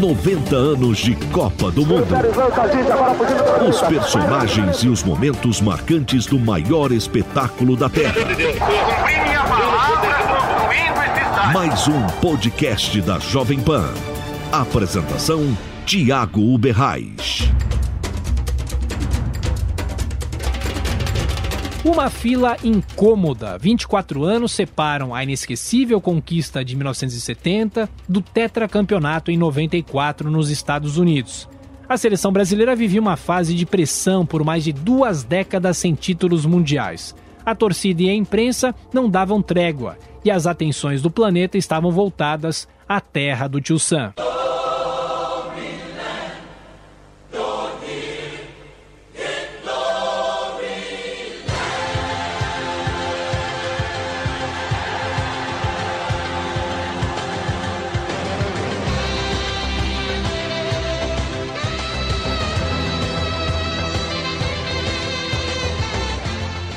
90 anos de Copa do Mundo. Os personagens e os momentos marcantes do maior espetáculo da Terra. Mais um podcast da Jovem Pan. Apresentação: Tiago Uberrais. Uma fila incômoda. 24 anos separam a inesquecível conquista de 1970 do tetracampeonato em 94 nos Estados Unidos. A seleção brasileira vivia uma fase de pressão por mais de duas décadas sem títulos mundiais. A torcida e a imprensa não davam trégua e as atenções do planeta estavam voltadas à terra do Tio Sam.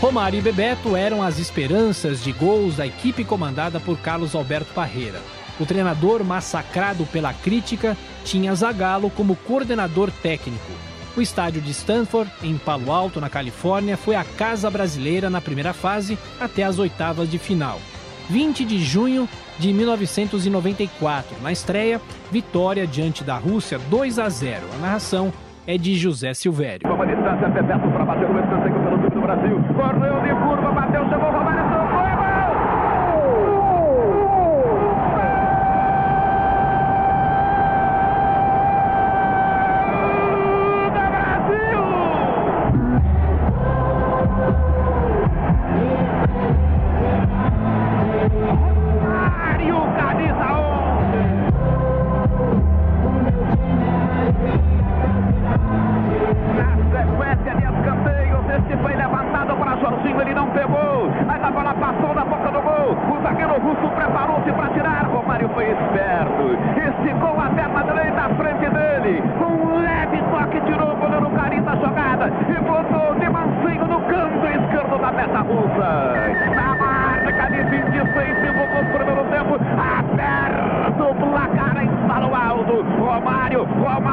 Romário e Bebeto eram as esperanças de gols da equipe comandada por Carlos Alberto Parreira. O treinador, massacrado pela crítica, tinha Zagallo como coordenador técnico. O estádio de Stanford, em Palo Alto, na Califórnia, foi a casa brasileira na primeira fase até as oitavas de final. 20 de junho de 1994. Na estreia, vitória diante da Rússia 2 a 0. A narração é de José Silvério. Distância, Bebeto para bater o Brasil. Correu de curva, bateu, chamou Romário,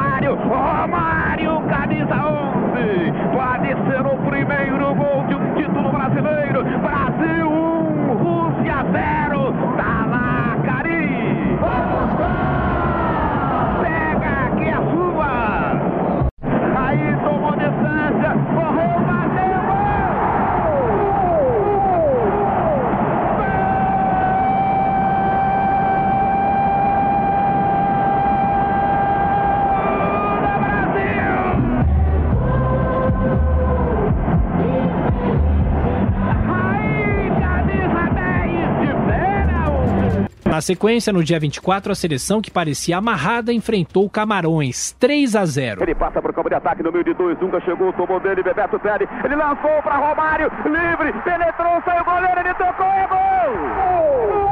Romário, Romário, camisa 11. Pode ser o primeiro gol de um título brasileiro. Sequência, no dia 24, a seleção que parecia amarrada enfrentou Camarões 3 a 0. Ele passa para o campo de ataque no meio de dois. Dunga chegou, tomou dele, Bebeto pede. Ele lançou para Romário, livre, penetrou, saiu o goleiro, ele tocou, é gol! Gol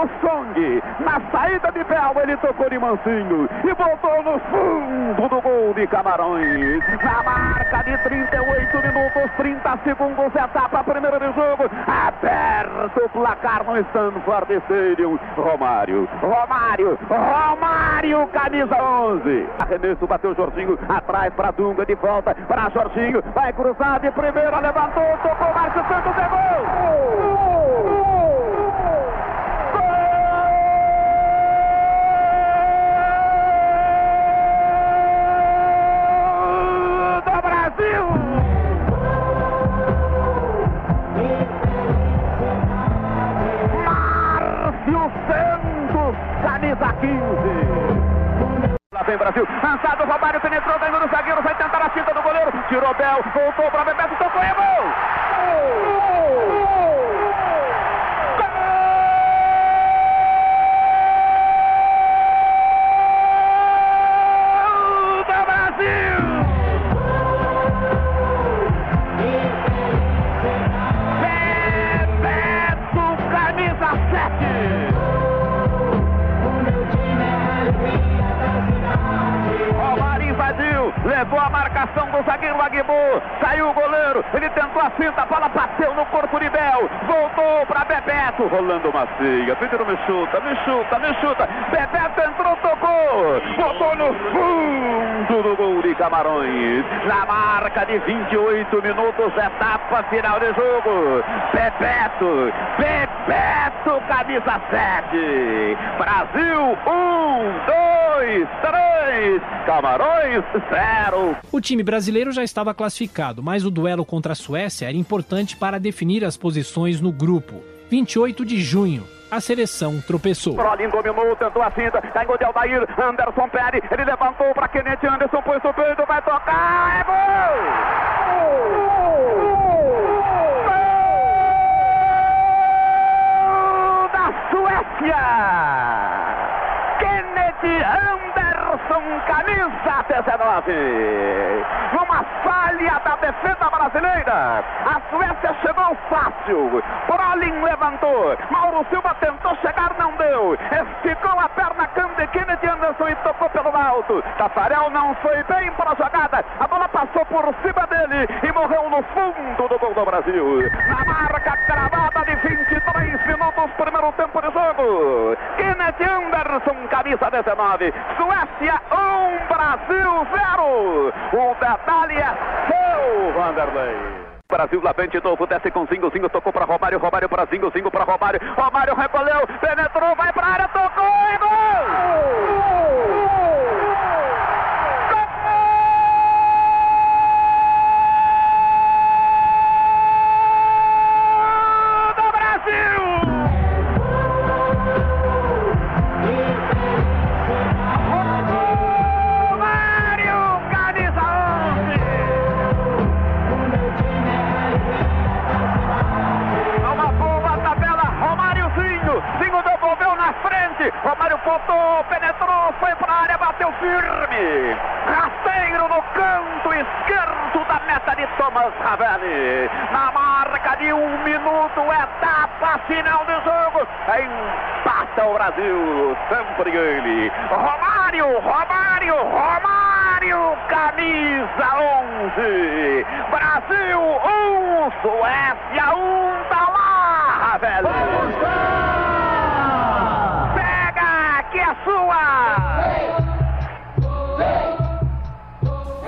zagueiro Song. Na saída de Bel, ele tocou de mansinho e botou no fundo do gol de Camarões. Na marca de 38 minutos, 30 segundos, etapa primeira de jogo. Aberto o placar no Stanford Stadium. Romário, Romário, Romário, camisa 11. Arremesso, bateu Jorginho, atrás para Dunga, de volta para Jorginho. Vai cruzar de primeira, levantou, tocou, Márcio Santos, é gol! Penetrou, ganhou no zagueiro, vai tentar a cinta do goleiro, tirou Bel, voltou para Bebeto, tocou e gol! Gol goleiro, ele tentou a finta, a bola bateu no corpo de Bel, voltou para Bebeto, rolando macia, pediram me chuta, me chuta, me chuta, Bebeto entrou, tocou, botou no fundo do gol de Camarões, na marca de 28 minutos, etapa final de jogo, Bebeto, Bebeto, camisa 7, Brasil 1, 2, 3, Camarões 0. O time brasileiro já estava classificado, mas o duelo contra a Suécia era importante para definir as posições no grupo. 28 de junho, a seleção tropeçou. Brolin dominou, tentou a cinta, ganhou de Aldair, Anderson Pérez, ele levantou para Kennedy Anderson, pôs o peito, vai tocar, é gol! Gol Suécia! Kennedy Anderson, camisa 19. Numa falha da defesa brasileira, a Suécia chegou fácil. Brolin levantou, Mauro Silva tentou chegar, não deu. Esticou a perna, Cande Kennedy Anderson e tocou pelo alto. Tafarel não foi bem para a jogada, a bola passou por cima dele e morreu no fundo do gol do Brasil. Na marca cravada de 23 minutos, primeiro tempo de jogo. Kennedy Anderson, camisa 19. Suécia 1, Brasil 0. O detalhe é seu, Vanderlei. Brasil lá de novo, desce com Zingo, Zingo tocou para Romário, Romário para Zingo, Zingo para Romário, Romário recolheu, penetrou, vai para área, tocou, é gol! Brasil 1, Suécia 1, tá lá, Ravelli. Pega, que é sua.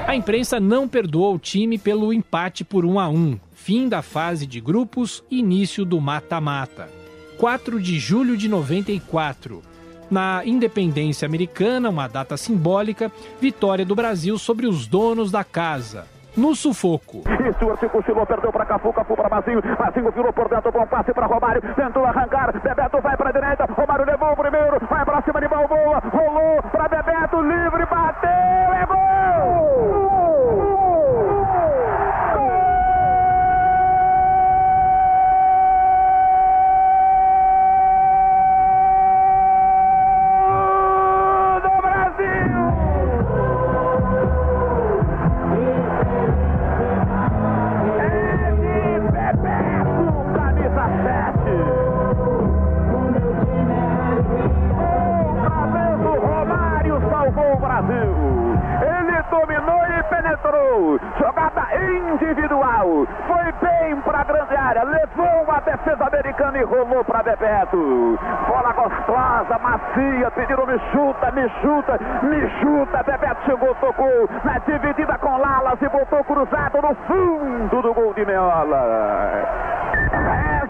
A imprensa não perdoou o time pelo empate por 1 a 1, fim da fase de grupos, início do mata-mata. 4 de julho de 94. Na independência americana, uma data simbólica, vitória do Brasil sobre os donos da casa. No sufoco. Stuart se cochilou, perdeu para Cafu, Cafu para Mazinho. Mazinho virou por dentro, bom passe para Romário. Tentou arrancar, Bebeto vai para direita. Romário levou o primeiro, vai para cima de Balboa. Rolou para Bebeto, macia. Pediram me chuta, me chuta, me chuta. Bebeto chegou, tocou na dividida com Lalas e botou cruzado no fundo do gol de Meola.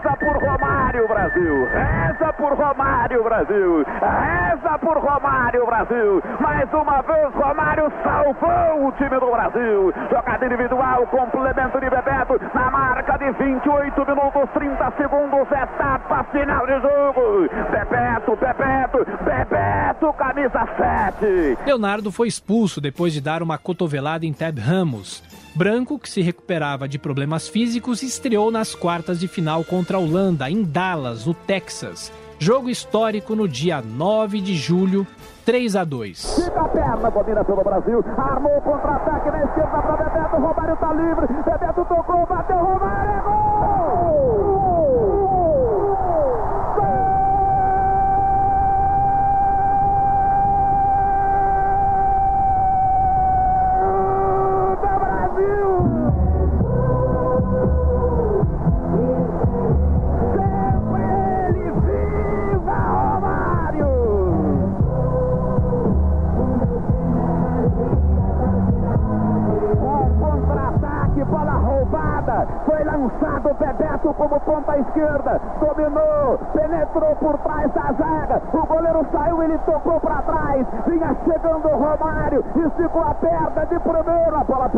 Reza por Romário, Brasil. Reza por Romário, Brasil. Reza por Romário, Brasil. Mais uma vez, Romário salvou o time do Brasil. Jogada individual, complemento de Bebeto na marca de 28 minutos 30 segundos, etapa final de jogo. Bebeto, Bebeto, Bebeto, camisa 7. Leonardo foi expulso depois de dar uma cotovelada em Ted Ramos. Branco, que se recuperava de problemas físicos, estreou nas quartas de final contra a Holanda, em Dallas, no Texas. Jogo histórico no dia 9 de julho, 3 a 2 Fica a perna, domina pelo Brasil. Armou o contra-ataque na esquerda para Bebeto. Romário está livre. Bebeto tocou, bateu. Romário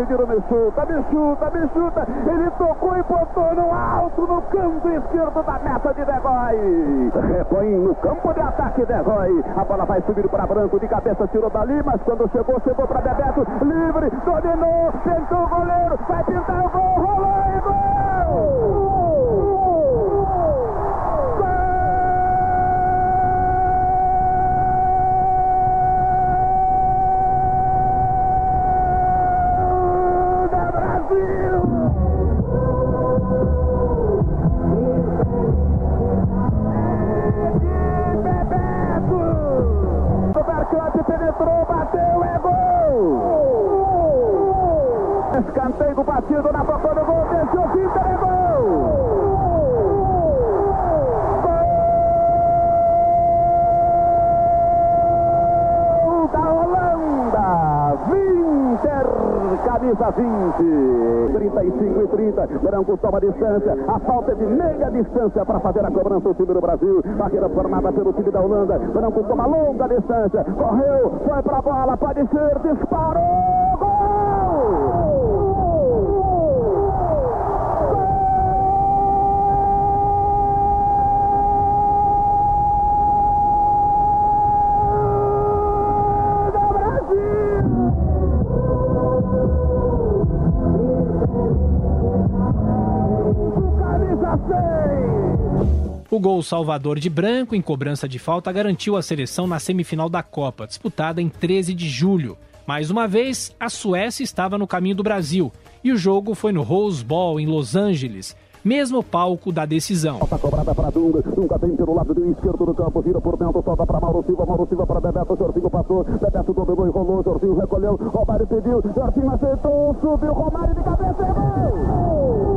pediu me chuta, me chuta, me chuta. Ele tocou e botou no alto, no canto esquerdo da meta de Degói. Repõe no campo de ataque Degói. A bola vai subir para Branco de cabeça, tirou dali, mas quando chegou, chegou para Bebeto. Livre, dominou, tentou o goleiro. Vai pintar o gol! 20. 35 e 30. Branco toma distância. A falta é de meia distância para fazer a cobrança do time do Brasil. Barreira formada pelo time da Holanda. Branco toma longa distância. Correu, foi para a bola, pode ser, disparou! O gol salvador de Branco em cobrança de falta garantiu a seleção na semifinal da Copa, disputada em 13 de julho. Mais uma vez, a Suécia estava no caminho do Brasil e o jogo foi no Rose Bowl em Los Angeles, mesmo palco da decisão. Falta cobrada para Dunga, Dunga vem pelo lado do esquerdo do campo, vira por dentro, para Mauro Silva, Mauro Silva para Bebeto, Jorginho passou, Bebeto dominou e rolou, Jorginho recolheu, Romário pediu, Jorginho aceitou, subiu, Romário de cabeça, gol!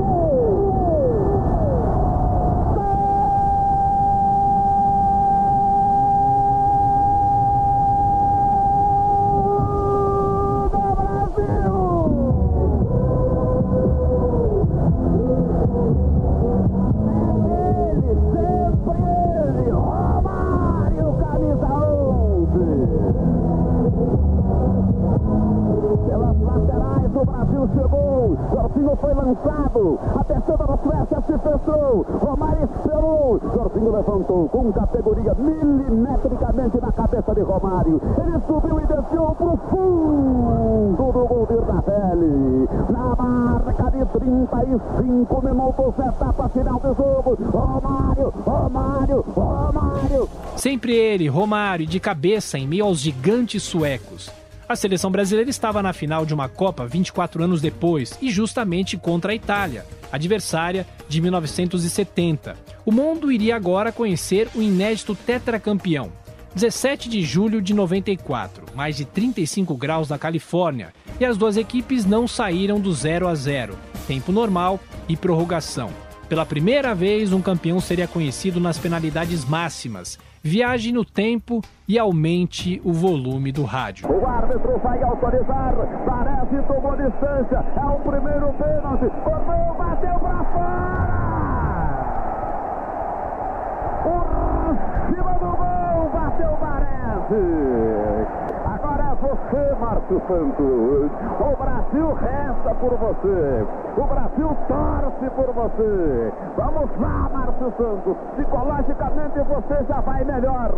Lançado, a terceira da Suécia se fechou, Romário esperou, Jorginho levantou com categoria milimetricamente na cabeça de Romário, ele subiu e desceu pro fundo do gol de Ravelli, na marca de 35 minutos, etapa final do jogo, Romário, Romário, Romário. Sempre ele, Romário, de cabeça em meio aos gigantes suecos. A seleção brasileira estava na final de uma Copa 24 anos depois e justamente contra a Itália, adversária de 1970. O mundo iria agora conhecer o inédito tetracampeão. 17 de julho de 94, mais de 35 graus na Califórnia, e as duas equipes não saíram do 0 a 0, tempo normal e prorrogação. Pela primeira vez, um campeão seria conhecido nas penalidades máximas, viaje no tempo e aumente o volume do rádio. O árbitro vai autorizar, parece tomou distância, é o primeiro pênalti, correu, bateu para fora! cima do gol, bateu Varese. Agora é você, Márcio Santos. O Brasil resta por você. O Brasil torce por você. Vamos lá, Márcio Santos. Psicologicamente você já vai melhor.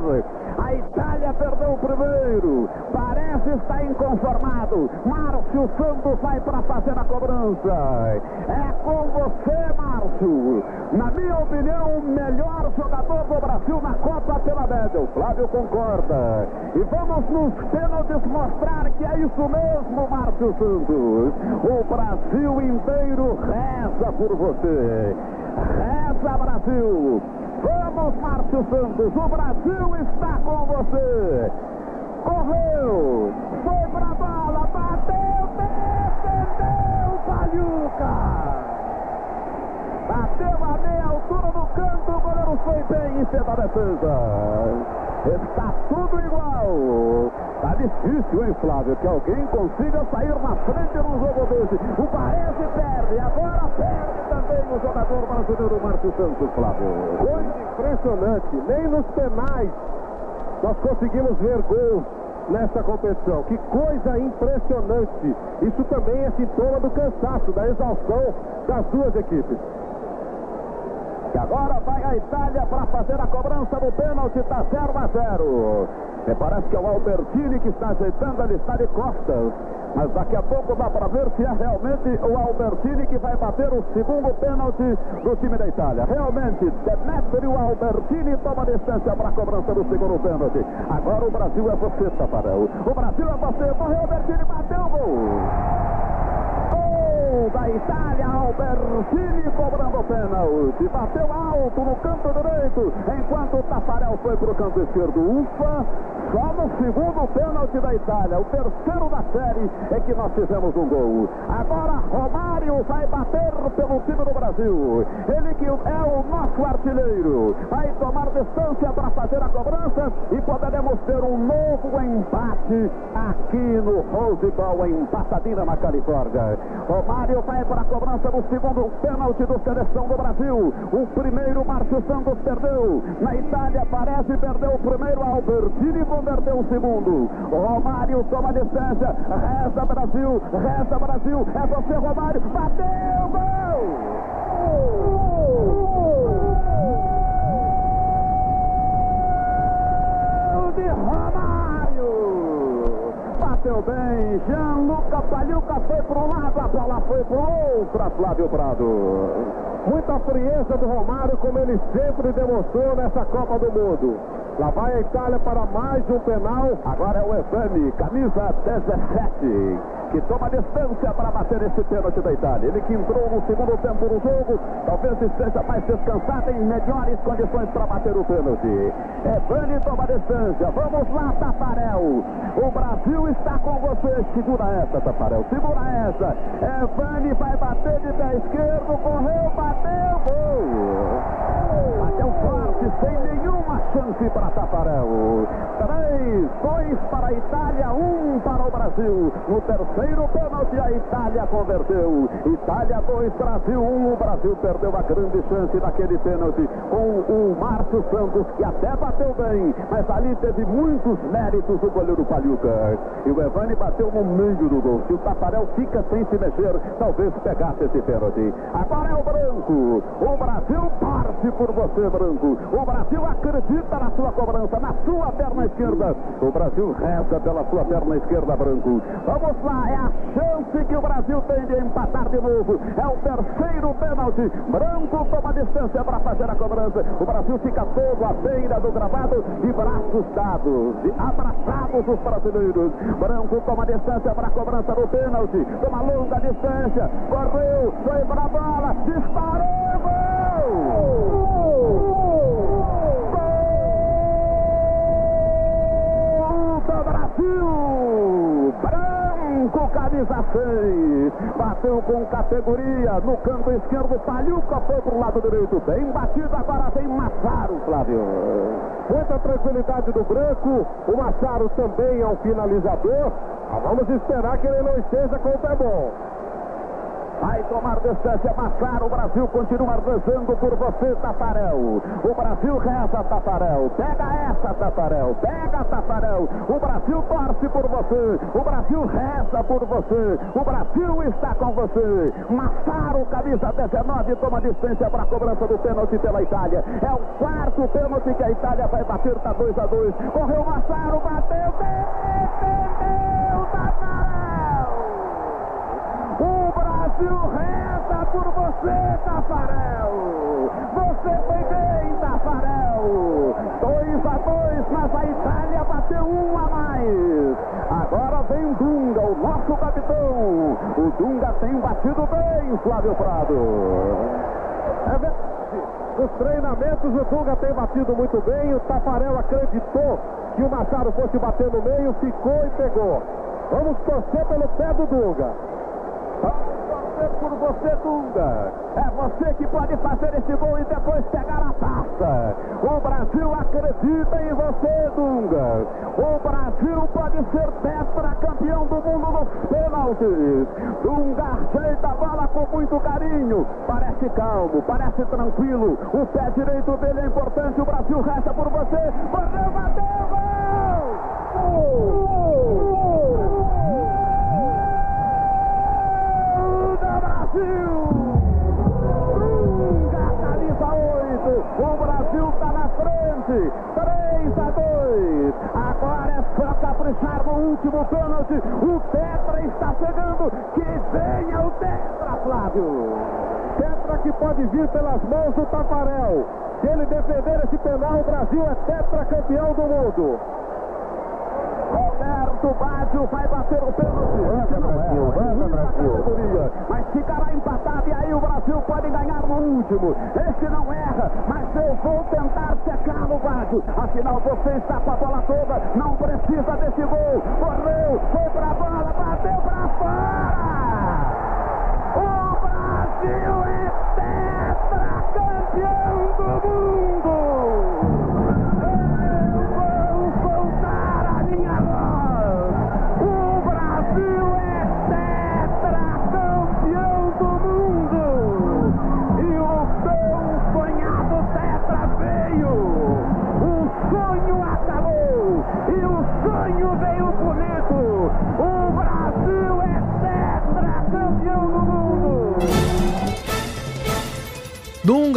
A Itália perdeu o primeiro. Parece estar inconformado. Márcio Santos vai para fazer a cobrança. É com você, Márcio. Na minha opinião, o melhor jogador do Brasil na Copa pela média. O Flávio concorda. E vamos nos pênaltis mostrar que é isso mesmo, Márcio Santos. O Brasil inteiro reza por você. Reza, Brasil. Vamos, Márcio Santos. O Brasil está com você. Correu. Foi pra bola. Bateu. Defendeu. Paluca. Bateu a meia altura do canto. O goleiro foi bem em cima da defesa. Está tudo igual. Tá difícil, hein, Flávio? Que alguém consiga sair na frente num jogo desse. O Paese perde, agora perde também o jogador brasileiro Márcio Santos, Flávio. Coisa impressionante. Nem nos penais nós conseguimos ver gols nessa competição. Que coisa impressionante. Isso também é sintoma do cansaço, da exaustão das duas equipes. E agora vai a Itália para fazer a cobrança do pênalti, está 0 a 0. Me parece que é o Albertini que está ajeitando, ele está de costas. Mas daqui a pouco dá para ver se é realmente o Albertini que vai bater o segundo pênalti do time da Itália. Realmente, Demetrio Albertini toma distância para a cobrança do segundo pênalti. Agora o Brasil é você, Tafarel. O Brasil é você. Correu Albertini, bateu o gol da Itália, Albertini cobrando pênalti. Bateu alto no canto direito, enquanto o Tafarel foi para o canto esquerdo. Ufa, só no segundo pênalti da Itália, o terceiro da série, é que nós fizemos um gol. Agora Romário vai bater pelo time do Brasil. Ele que é o nosso artilheiro. Vai tomar distância para fazer a cobrança e poderemos ter um novo empate aqui no Rose Bowl, em Pasadena, na Califórnia. Romário vai para a cobrança do segundo pênalti do Seleção do Brasil. O primeiro, Márcio Santos perdeu. Na Itália, parece perdeu o primeiro. Albertini converteu o segundo. Romário toma distância. Reza Brasil, reza Brasil. É você, Romário. Bateu, gol! Gol de Romário! Bateu bem, Gianluca Paluca foi para um lado, a bola foi para outra, Flávio Prado. Muita frieza do Romário, como ele sempre demonstrou nessa Copa do Mundo. Lá vai a Itália para mais um penal. Agora é o Evani, camisa 17, que toma distância para bater esse pênalti da Itália. Ele que entrou no segundo tempo do jogo, talvez esteja mais descansado em melhores condições para bater o pênalti. Evani toma distância. Vamos lá, Tafarel. O Brasil está com você. Segura essa, Tafarel. Segura essa. Evani vai bater de pé esquerdo. Correu, bateu, gol. Bateu forte, sem nenhuma chance para Tafarel. Três, dois para a Itália, um para o Brasil. No terceiro pênalti, a Itália converteu. Itália 2, Brasil 1. Um. O Brasil perdeu a grande chance daquele pênalti com o Márcio Santos, que até bateu bem, mas ali teve muitos méritos o goleiro Paluca. E o Evani bateu no meio do gol. Se o Tafarel fica sem se mexer, talvez pegasse esse pênalti. Agora é o Branco. O Brasil torce por você, Branco. O Brasil acredita na sua cobrança, na sua perna esquerda. O Brasil reza pela sua perna esquerda, Branco. Vamos lá, é a chance que o Brasil tem de empatar de novo. É o terceiro pênalti. Branco toma distância para fazer a cobrança. O Brasil fica todo à beira do gravado, de braços dados, de abraçados os brasileiros. Branco toma distância para a cobrança do pênalti. Toma longa distância. Correu, foi para a bola, disparou, gol! do Brasil! Branco, camisa 6. Bateu com categoria no canto esquerdo. Palhuca foi pro lado direito. Bem batido, agora vem Massaro, Flávio. Muita tranquilidade do Branco. O Massaro também é um finalizador. Mas vamos esperar que ele não esteja com o pé bom. Vai tomar distância, Massaro. O Brasil continua rezando por você, Tafarel. O Brasil reza, Tafarel. Pega essa, Tafarel. Pega, Tafarel. O Brasil torce por você. O Brasil reza por você. O Brasil está com você. Massaro, camisa 19, toma distância para a cobrança do pênalti pela Itália. É o quarto pênalti que a Itália vai bater, tá 2 a 2 Correu Massaro, bateu, Brasil reza por você, Tafarel. Você foi bem, Tafarel. 2 a 2 mas a Itália bateu um a mais. Agora vem Dunga, o nosso capitão. O Dunga tem batido bem, Flávio Prado. É verdade. Nos treinamentos o Dunga tem batido muito bem. O Tafarel acreditou que o Machado fosse bater no meio, ficou e pegou. Vamos torcer pelo pé do Dunga. Você, Dunga. É você que pode fazer esse gol e depois pegar a taça. O Brasil acredita em você, Dunga. O Brasil pode ser tetracampeão do mundo nos pênaltis. Dunga ajeita a bola com muito carinho. Parece calmo, parece tranquilo. O pé direito dele é importante. O Brasil resta por você. Correu, bateu, gol! Gol último pênalti. O Tetra está chegando. Que venha o Tetra, Flávio. Tetra que pode vir pelas mãos do Tafarel. Se ele defender esse penal, o Brasil é tetracampeão do mundo. Roberto Baggio vai bater o pênalti. Anda, Brasil, anda, Brasil. Mas ficará empatado e aí o Brasil pode ganhar no último. Esse não erra, mas eu vou tentar secar no Baggio. Afinal, você está com a bola toda, não precisa desse gol. Correu,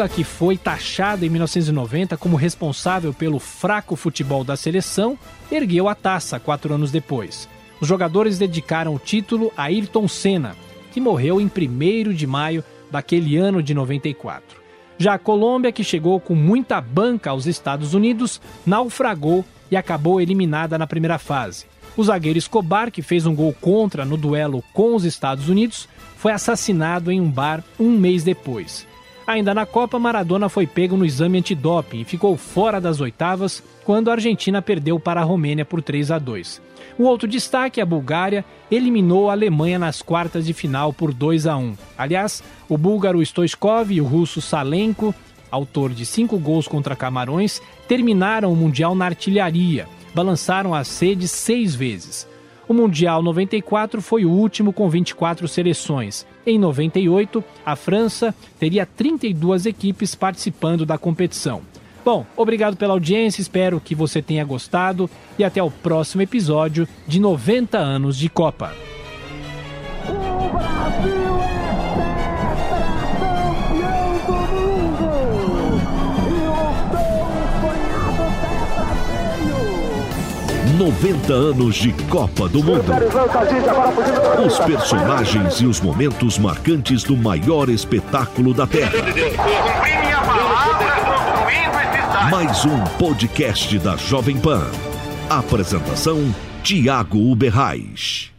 Que foi taxado em 1990 como responsável pelo fraco futebol da seleção, ergueu a taça quatro anos depois. Os jogadores dedicaram o título a Ayrton Senna, que morreu em 1 de maio daquele ano de 94. Já a Colômbia, que chegou com muita banca aos Estados Unidos, naufragou e acabou eliminada na primeira fase. O zagueiro Escobar, que fez um gol contra no duelo com os Estados Unidos, foi assassinado em um bar um mês depois. Ainda na Copa, Maradona foi pego no exame antidoping e ficou fora das oitavas quando a Argentina perdeu para a Romênia por 3 a 2. Um outro destaque, a Bulgária eliminou a Alemanha nas quartas de final por 2 a 1. Aliás, o búlgaro Stoichkov e o russo Salenko, autor de cinco gols contra Camarões, terminaram o Mundial na artilharia, balançaram as sedes seis vezes. O Mundial 94 foi o último com 24 seleções. Em 98, a França teria 32 equipes participando da competição. Bom, obrigado pela audiência, espero que você tenha gostado e até o próximo episódio de 90 anos de Copa. 90 anos de Copa do Mundo. Os personagens e os momentos marcantes do maior espetáculo da Terra. Mais um podcast da Jovem Pan. Apresentação: Tiago Uberrais.